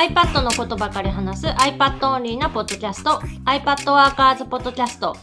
iPad のことばかり話す iPad オンリーなポッドキャスト iPad ワーカーズポッドキャスト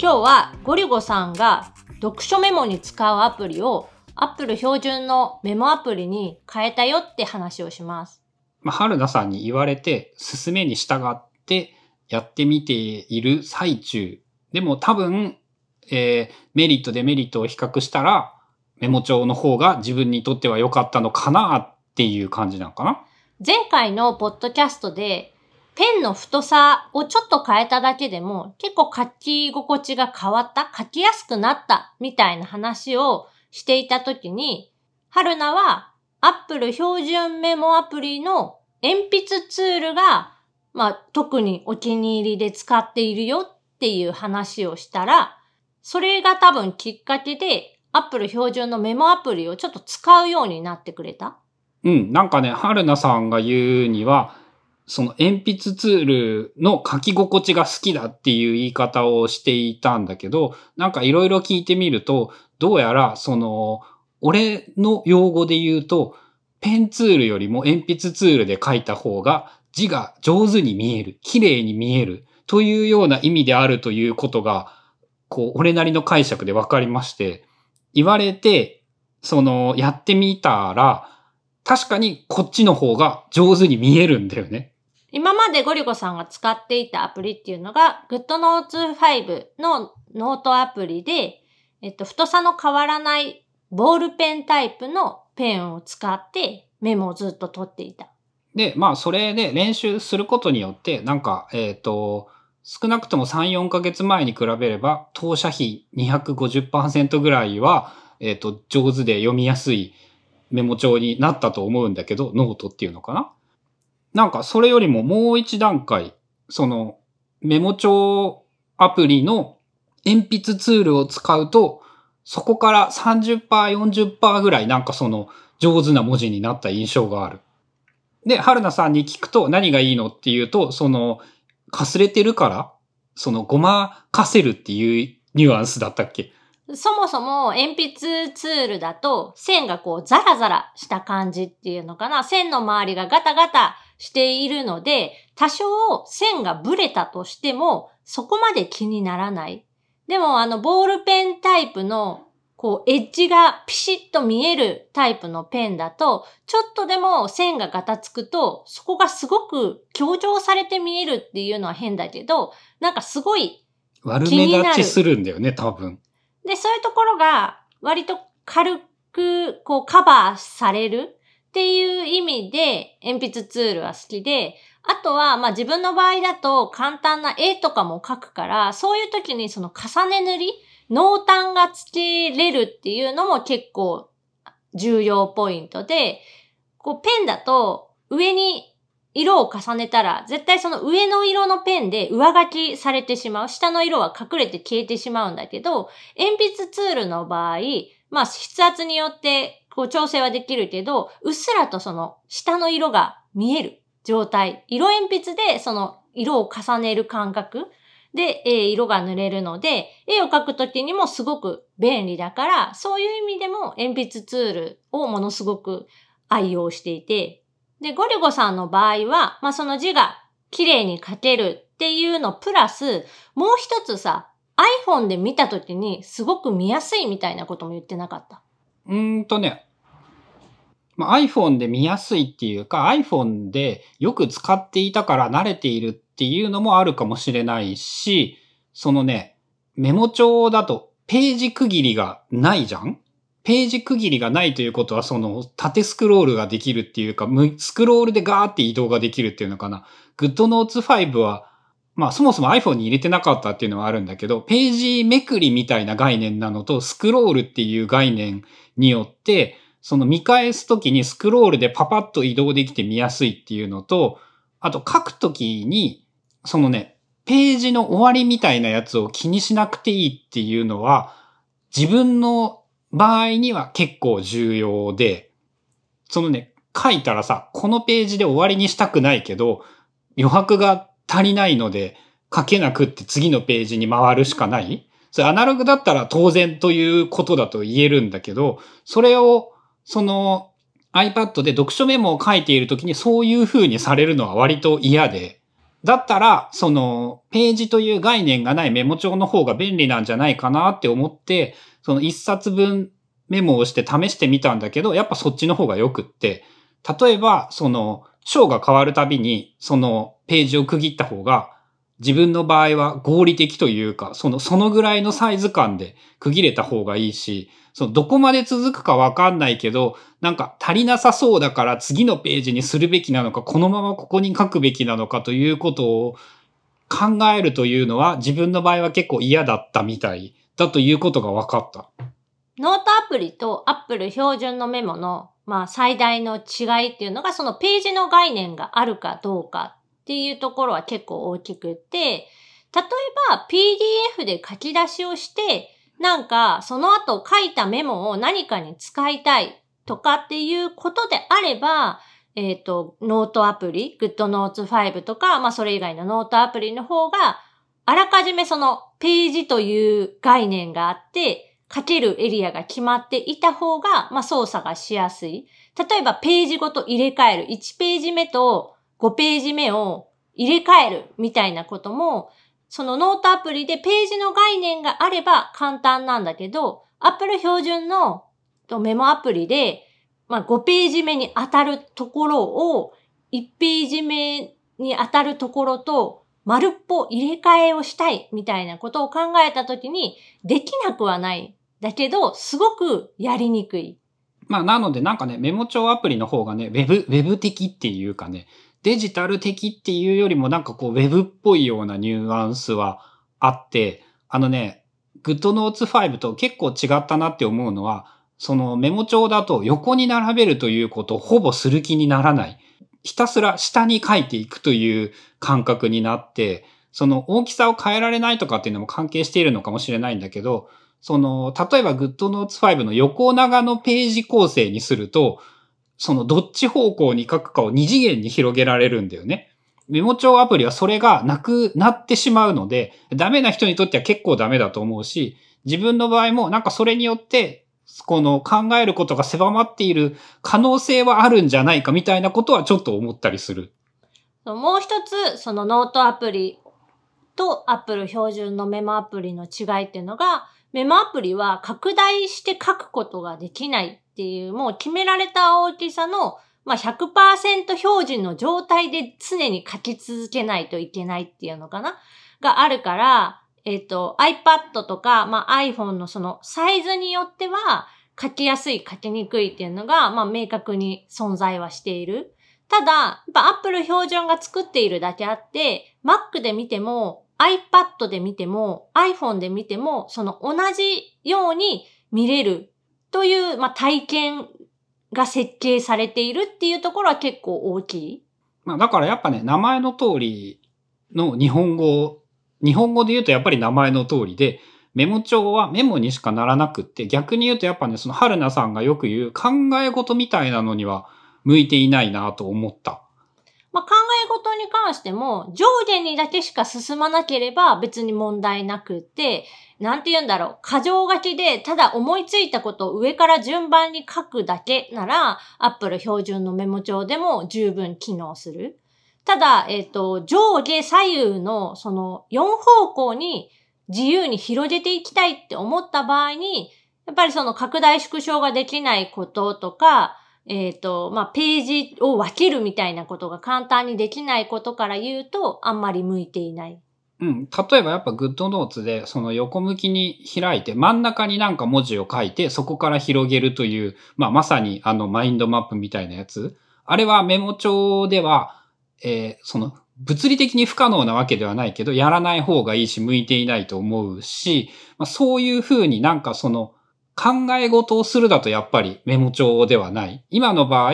今日はゴリゴさんが読書メモに使うアプリを Apple 標準のメモアプリに変えたよって話をします。まあ、春田さんに言われて、進めに従ってやってみている最中。でも多分、えーメリット、デメリットを比較したら、メモ帳の方が自分にとっては良かったのかなっていう感じなのかな前回のポッドキャストでペンの太さをちょっと変えただけでも結構書き心地が変わった、書きやすくなったみたいな話をしていた時に、春菜は Apple 標準メモアプリの鉛筆ツールが、まあ、特にお気に入りで使っているよっていう話をしたら、それが多分きっかけで Apple 標準のメモアプリをちょっと使うようになってくれた。うん、なんかね、春菜さんが言うには、その鉛筆ツールの書き心地が好きだっていう言い方をしていたんだけど、なんかいろいろ聞いてみると、どうやらその、俺の用語で言うと、ペンツールよりも鉛筆ツールで書いた方が字が上手に見える、綺麗に見えるというような意味であるということが、こう、俺なりの解釈で分かりまして、言われて、その、やってみたら、確かにこっちの方が上手に見えるんだよね。今までゴリゴさんが使っていたアプリっていうのが GoodNotes 5のノートアプリで、えっと、太さの変わらないボールペンタイプのペンを使ってメモをずっと取っていた。で、まあ、それで練習することによって、なんか、えっ、と、少なくとも3、4ヶ月前に比べれば、投射費250%ぐらいは、えっ、と、上手で読みやすいメモ帳になったと思うんだけど、ノートっていうのかな？なんか、それよりももう一段階、その、メモ帳アプリの鉛筆ツールを使うと、そこから30%、40%ぐらいなんかその上手な文字になった印象がある。で、春菜さんに聞くと何がいいのっていうと、その、かすれてるから、そのごまかせるっていうニュアンスだったっけ？そもそも鉛筆ツールだと線がこうザラザラした感じっていうのかな線の周りがガタガタしているので多少線がブレたとしてもそこまで気にならない。でもあのボールペンタイプのこうエッジがピシッと見えるタイプのペンだとちょっとでも線がガタつくとそこがすごく強調されて見えるっていうのは変だけどなんかすごい悪目立ちするんだよね、多分。で、そういうところが割と軽くこうカバーされるっていう意味で鉛筆ツールは好きで、あとはまあ自分の場合だと簡単な絵とかも描くから、そういう時にその重ね塗り、濃淡がつけれるっていうのも結構重要ポイントで、こうペンだと上に色を重ねたら、絶対その上の色のペンで上書きされてしまう。下の色は隠れて消えてしまうんだけど、鉛筆ツールの場合、まあ筆圧によってこう調整はできるけど、うっすらとその下の色が見える状態。色鉛筆でその色を重ねる感覚で、えー色が塗れるので、絵を描くときにもすごく便利だから、そういう意味でも鉛筆ツールをものすごく愛用していて、で、ゴリゴさんの場合は、まあ、その字が綺麗に書けるっていうのプラス、もう一つさ、iPhone で見たときにすごく見やすいみたいなことも言ってなかった。うーんとね、まあ、iPhone で見やすいっていうか iPhone でよく使っていたから慣れているっていうのもあるかもしれないし、そのね、メモ帳だとページ区切りがないじゃんページ区切りがないということはその縦スクロールができるっていうか、スクロールでガーって移動ができるっていうのかな。GoodNotes 5はまあそもそも iPhone に入れてなかったっていうのはあるんだけど、ページめくりみたいな概念なのと、スクロールっていう概念によって、その見返すときにスクロールでパパッと移動できて見やすいっていうのと、あと書くときに、そのね、ページの終わりみたいなやつを気にしなくていいっていうのは、自分の場合には結構重要で、そのね、書いたらさ、このページで終わりにしたくないけど、余白が足りないので書けなくって次のページに回るしかない。それアナログだったら当然ということだと言えるんだけど、それを、その、iPad で読書メモを書いている時にそういう風にされるのは割と嫌で、だったら、その、ページという概念がないメモ帳の方が便利なんじゃないかなって思って、その一冊分メモをして試してみたんだけど、やっぱそっちの方が良くって、例えば、その、章が変わるたびに、そのページを区切った方が、自分の場合は合理的というか、その、そのぐらいのサイズ感で区切れた方がいいし、その、どこまで続くかわかんないけど、なんか足りなさそうだから次のページにするべきなのか、このままここに書くべきなのかということを考えるというのは、自分の場合は結構嫌だったみたいだということが分かった。ノートアプリと Apple 標準のメモの、まあ、最大の違いっていうのが、そのページの概念があるかどうかっていうところは結構大きくて、例えば PDF で書き出しをして、なんかその後書いたメモを何かに使いたいとかっていうことであれば、えっ、ー、と、ノートアプリ、GoodNotes 5とか、まあそれ以外のノートアプリの方が、あらかじめそのページという概念があって、書けるエリアが決まっていた方が、まあ操作がしやすい。例えばページごと入れ替える。1ページ目と5ページ目を入れ替えるみたいなことも、そのノートアプリでページの概念があれば簡単なんだけど、Apple 標準のメモアプリで、まあ、5ページ目に当たるところを、1ページ目に当たるところと、丸っぽ入れ替えをしたいみたいなことを考えたときに、できなくはない。だけど、すごくやりにくい。まあ、なのでなんかね、メモ帳アプリの方がね、ウェブ、ウェブ的っていうかね、デジタル的っていうよりもなんかこう、ウェブっぽいようなニュアンスはあって、あのね、GoodNotes 5と結構違ったなって思うのは、そのメモ帳だと横に並べるということをほぼする気にならない。ひたすら下に書いていくという感覚になって、その大きさを変えられないとかっていうのも関係しているのかもしれないんだけど、その、例えば GoodNotes 5の横長のページ構成にすると、そのどっち方向に書くかを二次元に広げられるんだよね。メモ帳アプリはそれがなくなってしまうので、ダメな人にとっては結構ダメだと思うし、自分の場合もなんかそれによって、この考えることが狭まっている可能性はあるんじゃないかみたいなことはちょっと思ったりする。もう一つ、そのノートアプリと Apple 標準のメモアプリの違いっていうのが、メモアプリは拡大して書くことができないっていう、もう決められた大きさの、まあ、100%標準の状態で常に書き続けないといけないっていうのかな？があるから、えっ、ー、と、iPad とか、まあ、iPhone のそのサイズによっては、書きやすい、書きにくいっていうのが、まあ、明確に存在はしている。ただ、やっぱ Apple 標準が作っているだけあって、Mac で見ても、iPad で見ても、iPhone で見ても、その同じように見れるという、まあ、体験が設計されているっていうところは結構大きい。まあ、だからやっぱね、名前の通りの日本語、日本語で言うとやっぱり名前の通りで、メモ帳はメモにしかならなくって、逆に言うとやっぱね、その春菜さんがよく言う考え事みたいなのには向いていないなと思った。まあ、考え事に関しても、上下にだけしか進まなければ別に問題なくて、なんて言うんだろう、過剰書きで、ただ思いついたことを上から順番に書くだけなら、Apple 標準のメモ帳でも十分機能する。ただ、えっ、ー、と、上下左右のその4方向に自由に広げていきたいって思った場合に、やっぱりその拡大縮小ができないこととか、えっ、ー、と、まあ、ページを分けるみたいなことが簡単にできないことから言うと、あんまり向いていない。うん。例えばやっぱ GoodNotes で、その横向きに開いて、真ん中になんか文字を書いて、そこから広げるという、まあ、まさにあの、マインドマップみたいなやつ。あれはメモ帳では、えー、その、物理的に不可能なわけではないけど、やらない方がいいし、向いていないと思うし、まあ、そういうふうになんかその、考え事をするだとやっぱりメモ帳ではない。今の場合、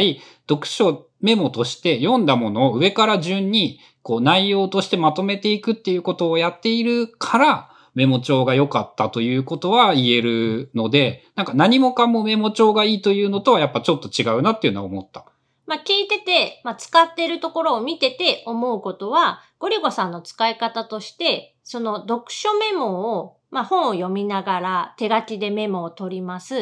読書メモとして読んだものを上から順にこう内容としてまとめていくっていうことをやっているからメモ帳が良かったということは言えるので、なんか何もかもメモ帳がいいというのとはやっぱちょっと違うなっていうのは思った。まあ、聞いてて、まあ、使ってるところを見てて思うことは、ゴリゴさんの使い方として、その読書メモをまあ、本を読みながら手書きでメモを取ります。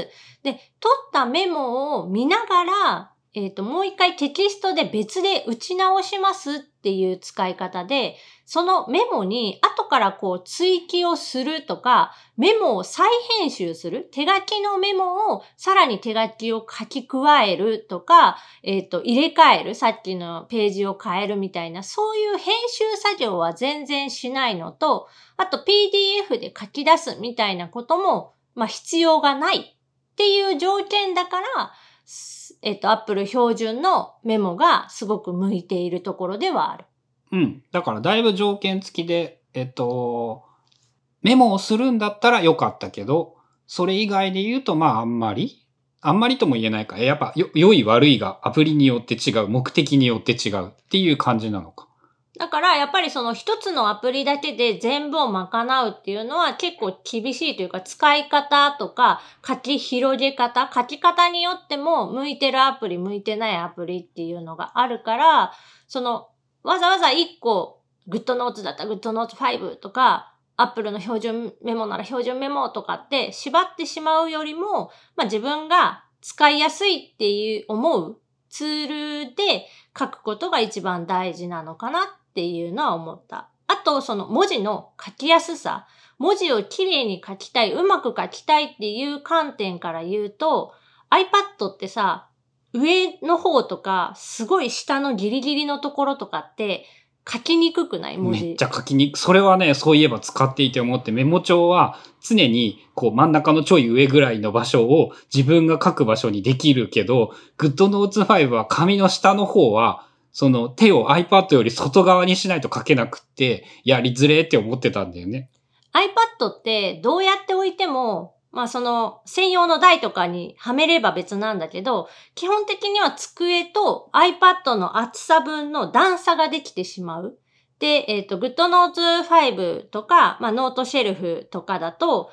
で、取ったメモを見ながら、えっ、と、もう一回テキストで別で打ち直しますっていう使い方で、そのメモに後からこう追記をするとか、メモを再編集する、手書きのメモをさらに手書きを書き加えるとか、えっ、と、入れ替える、さっきのページを変えるみたいな、そういう編集作業は全然しないのと、あと PDF で書き出すみたいなことも、まあ必要がないっていう条件だから、えっと、アップル標準のメモがすごく向いているところではある。うん。だからだいぶ条件付きで、えっと、メモをするんだったらよかったけど、それ以外で言うと、まああんまりあんまりとも言えないか。やっぱ、良い悪いがアプリによって違う、目的によって違うっていう感じなのか。だから、やっぱりその一つのアプリだけで全部を賄うっていうのは結構厳しいというか、使い方とか、書き広げ方、書き方によっても、向いてるアプリ、向いてないアプリっていうのがあるから、その、わざわざ一個、グッドノーツだったらグッドノーツ5とか、アップルの標準メモなら標準メモとかって縛ってしまうよりも、まあ自分が使いやすいっていう思うツールで書くことが一番大事なのかなっていうのは思った。あと、その文字の書きやすさ。文字をきれいに書きたい、うまく書きたいっていう観点から言うと、iPad ってさ、上の方とか、すごい下のギリギリのところとかって、書きにくくない？文字。めっちゃ書きにく、それはね、そういえば使っていて思って、メモ帳は常にこう真ん中のちょい上ぐらいの場所を自分が書く場所にできるけど、GoodNotes 5は紙の下の方は、その手を iPad より外側にしないと書けなくって、やりづれって思ってたんだよね。iPad ってどうやって置いてもまあその専用の台とかにはめれば別なんだけど、基本的には机と iPad の厚さ分の段差ができてしまう。で、えっ、ー、と、GoodNotes 5とか、まあノートシェルフとかだと、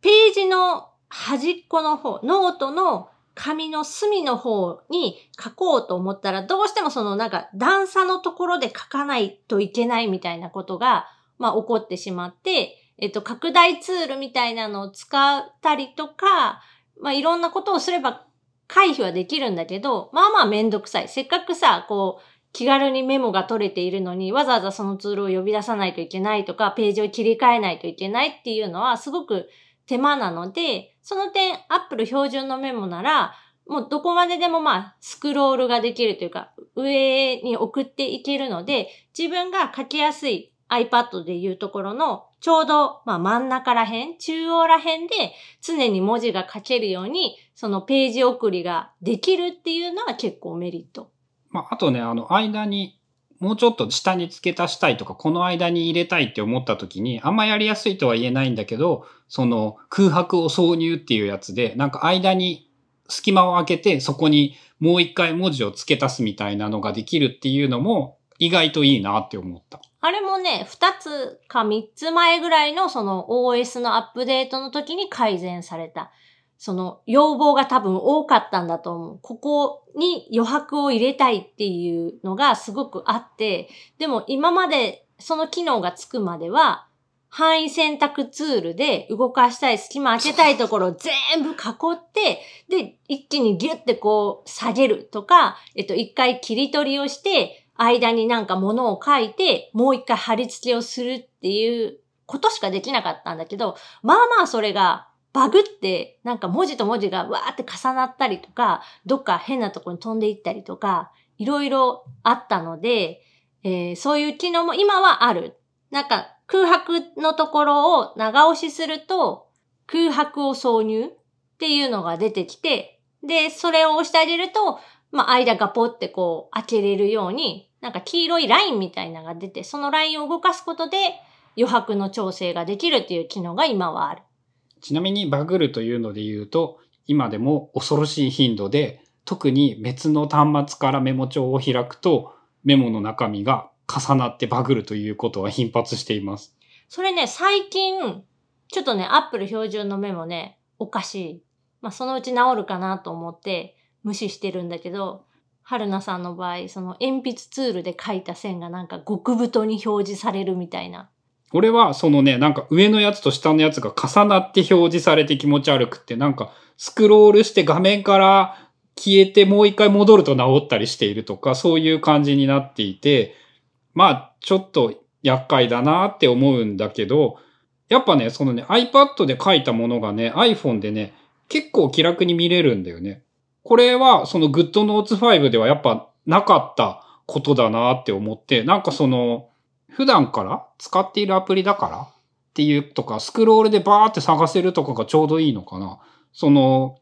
ページの端っこの方、ノートの紙の隅の方に書こうと思ったら、どうしてもそのなんか段差のところで書かないといけないみたいなことが、まあ起こってしまって、えっと、拡大ツールみたいなのを使ったりとか、まあ、いろんなことをすれば回避はできるんだけど、まあまあめんどくさい。せっかくさ、こう、気軽にメモが取れているのに、わざわざそのツールを呼び出さないといけないとか、ページを切り替えないといけないっていうのはすごく手間なので、その点、Apple 標準のメモなら、もうどこまででもまあスクロールができるというか、上に送っていけるので、自分が書きやすい iPad でいうところのちょうど、まあ、真ん中ら辺、中央ら辺で常に文字が書けるように、そのページ送りができるっていうのは結構メリット。まあ、あとね、あの、間に、もうちょっと下に付け足したいとか、この間に入れたいって思った時に、あんまやりやすいとは言えないんだけど、その空白を挿入っていうやつで、なんか間に隙間を空けて、そこにもう一回文字を付け足すみたいなのができるっていうのも、意外といいなって思った。あれもね、二つか三つ前ぐらいのその OS のアップデートの時に改善された。その要望が多分多かったんだと思う。ここに余白を入れたいっていうのがすごくあって、でも今までその機能がつくまでは、範囲選択ツールで動かしたい、隙間開けたいところを全部囲って、で、一気にギュッてこう下げるとか、えっと、一回切り取りをして、間になんか物を書いて、もう一回貼り付けをするっていうことしかできなかったんだけど、まあまあそれがバグって、なんか文字と文字がわーって重なったりとか、どっか変なとこに飛んでいったりとか、いろいろあったので、えー、そういう機能も今はある。なんか空白のところを長押しすると、空白を挿入っていうのが出てきて、で、それを押してあげると、まあ、間がポってこう開けれるように、なんか黄色いラインみたいなのが出て、そのラインを動かすことで余白の調整ができるっていう機能が今はある。ちなみにバグるというので言うと、今でも恐ろしい頻度で、特に別の端末からメモ帳を開くと、メモの中身が重なってバグるということは頻発しています。それね、最近、ちょっとね、Apple 標準のメモね、おかしい。まあ、そのうち治るかなと思って、無視してるんだけど、春菜さんの場合、その鉛筆ツールで書いた線がなんか極太に表示されるみたいな。俺はそのね、なんか上のやつと下のやつが重なって表示されて気持ち悪くって、なんかスクロールして画面から消えてもう一回戻ると治ったりしているとか、そういう感じになっていて、まあ、ちょっと厄介だなって思うんだけど、やっぱね、そのね、iPad で書いたものがね、iPhone でね、結構気楽に見れるんだよね。これは、その GoodNotes 5ではやっぱなかったことだなって思って、なんかその、普段から使っているアプリだから？っていうとか、スクロールでバーって探せるとかがちょうどいいのかな？その、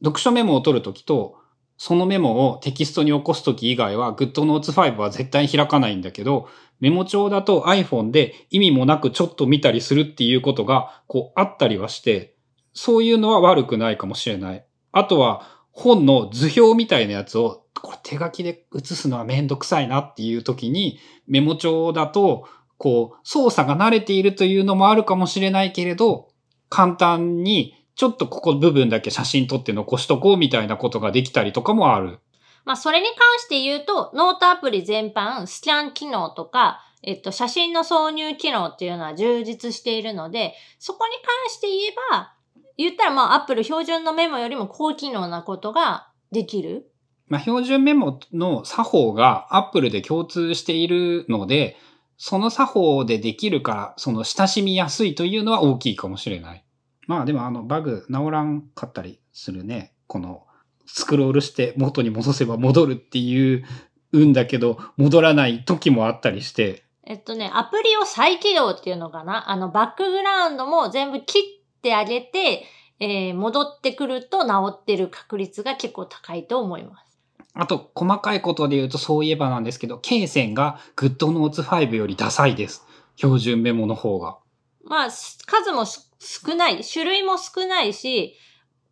読書メモを取るときと、そのメモをテキストに起こすとき以外は GoodNotes 5は絶対開かないんだけど、メモ帳だと iPhone で意味もなくちょっと見たりするっていうことがこうあったりはして、そういうのは悪くないかもしれない。あとは本の図表みたいなやつをこれ手書きで写すのはめんどくさいなっていう時にメモ帳だとこう操作が慣れているというのもあるかもしれないけれど簡単にちょっとここ部分だけ写真撮って残しとこうみたいなことができたりとかもある。まあ、それに関して言うと、ノートアプリ全般、スキャン機能とか、えっと、写真の挿入機能っていうのは充実しているので、そこに関して言えば、言ったらまあ、アップル標準のメモよりも高機能なことができる。まあ、標準メモの作法がアップルで共通しているので、その作法でできるから、その親しみやすいというのは大きいかもしれない。まあでもあのバグ治らんかったりするね。このスクロールして元に戻せば戻るっていう、うんだけど、戻らない時もあったりして。えっとね、アプリを再起動っていうのかな。あの、バックグラウンドも全部切ってあげて、えー、戻ってくると治ってる確率が結構高いと思います。あと、細かいことで言うとそういえばなんですけど、K 線が GoodNotes 5よりダサいです。標準メモの方が。まあ、数も少ない。種類も少ないし、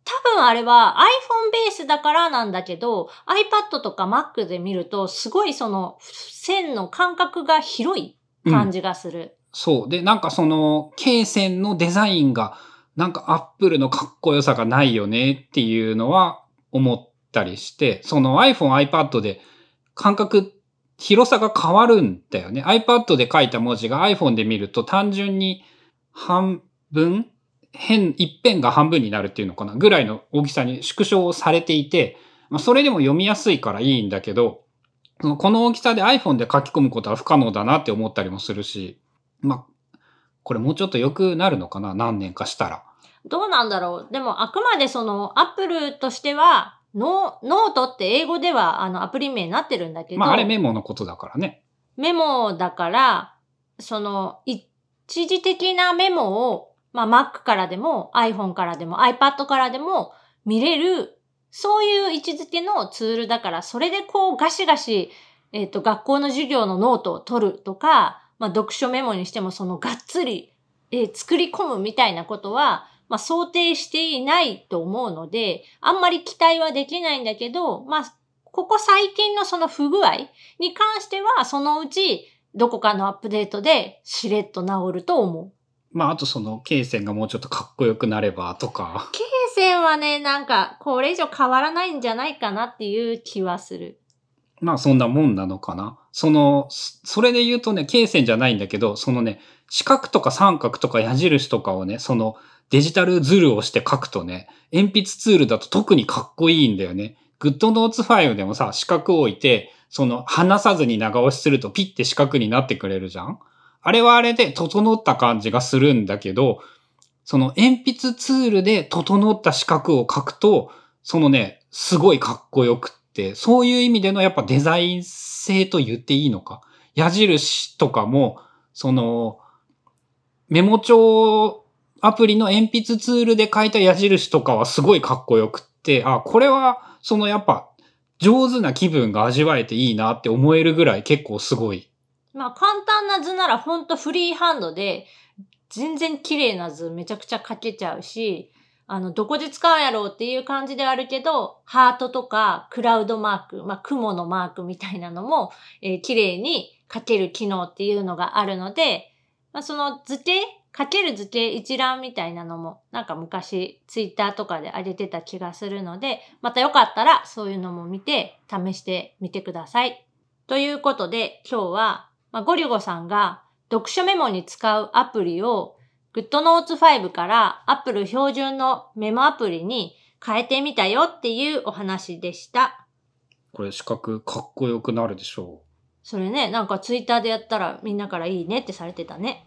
多分あれは iPhone ベースだからなんだけど、iPad とか Mac で見ると、すごいその線の間隔が広い感じがする。うん、そう。で、なんかその、K 線のデザインが、なんか Apple のかっこよさがないよねっていうのは思ったりして、その iPhone、iPad で間隔、広さが変わるんだよね。iPad で書いた文字が iPhone で見ると単純に半分変、一辺が半分になるっていうのかなぐらいの大きさに縮小されていて、まあ、それでも読みやすいからいいんだけど、この大きさで iPhone で書き込むことは不可能だなって思ったりもするし、まあ、これもうちょっと良くなるのかな？何年かしたら。どうなんだろう？でもあくまでその Apple としては、ノノートって英語ではあのアプリ名になってるんだけど。まああれメモのことだからね。メモだから、その一時的なメモをまあ Mac からでも iPhone からでも iPad からでも見れる、そういう位置づけのツールだから、それでこうガシガシ、えっ、ー、と、学校の授業のノートを取るとか、まあ読書メモにしてもそのがっつり、えー、作り込むみたいなことは、まあ想定していないと思うので、あんまり期待はできないんだけど、まあ、ここ最近のその不具合に関しては、そのうちどこかのアップデートでしれっと治ると思う。まあ、あとその、罫線がもうちょっとかっこよくなればとか。経線はね、なんか、これ以上変わらないんじゃないかなっていう気はする。まあ、そんなもんなのかな。その、それで言うとね、罫線じゃないんだけど、そのね、四角とか三角とか矢印とかをね、その、デジタルズルをして書くとね、鉛筆ツールだと特にかっこいいんだよね。 GoodNotes 5でもさ、四角を置いて、その、離さずに長押しするとピッて四角になってくれるじゃん？あれはあれで整った感じがするんだけど、その鉛筆ツールで整った四角を書くと、そのね、すごいかっこよくって、そういう意味でのやっぱデザイン性と言っていいのか？矢印とかも、その、メモ帳アプリの鉛筆ツールで書いた矢印とかはすごいかっこよくって、あ、これは、そのやっぱ、上手な気分が味わえていいなって思えるぐらい結構すごい。まあ簡単な図ならほんとフリーハンドで、全然綺麗な図めちゃくちゃ描けちゃうし、あの、どこで使うやろうっていう感じではあるけど、ハートとかクラウドマーク、まあ雲のマークみたいなのも、えー、綺麗に書ける機能っていうのがあるので、まあ、その図形書ける図形一覧みたいなのも、なんか昔ツイッターとかで上げてた気がするので、またよかったらそういうのも見て試してみてください。ということで今日はまあ、ゴリゴさんが読書メモに使うアプリを GoodNotes 5から Apple 標準のメモアプリに変えてみたよっていうお話でした。これ四角かっこよくなるでしょそれね、なんかツイッターでやったらみんなからいいねってされてたね。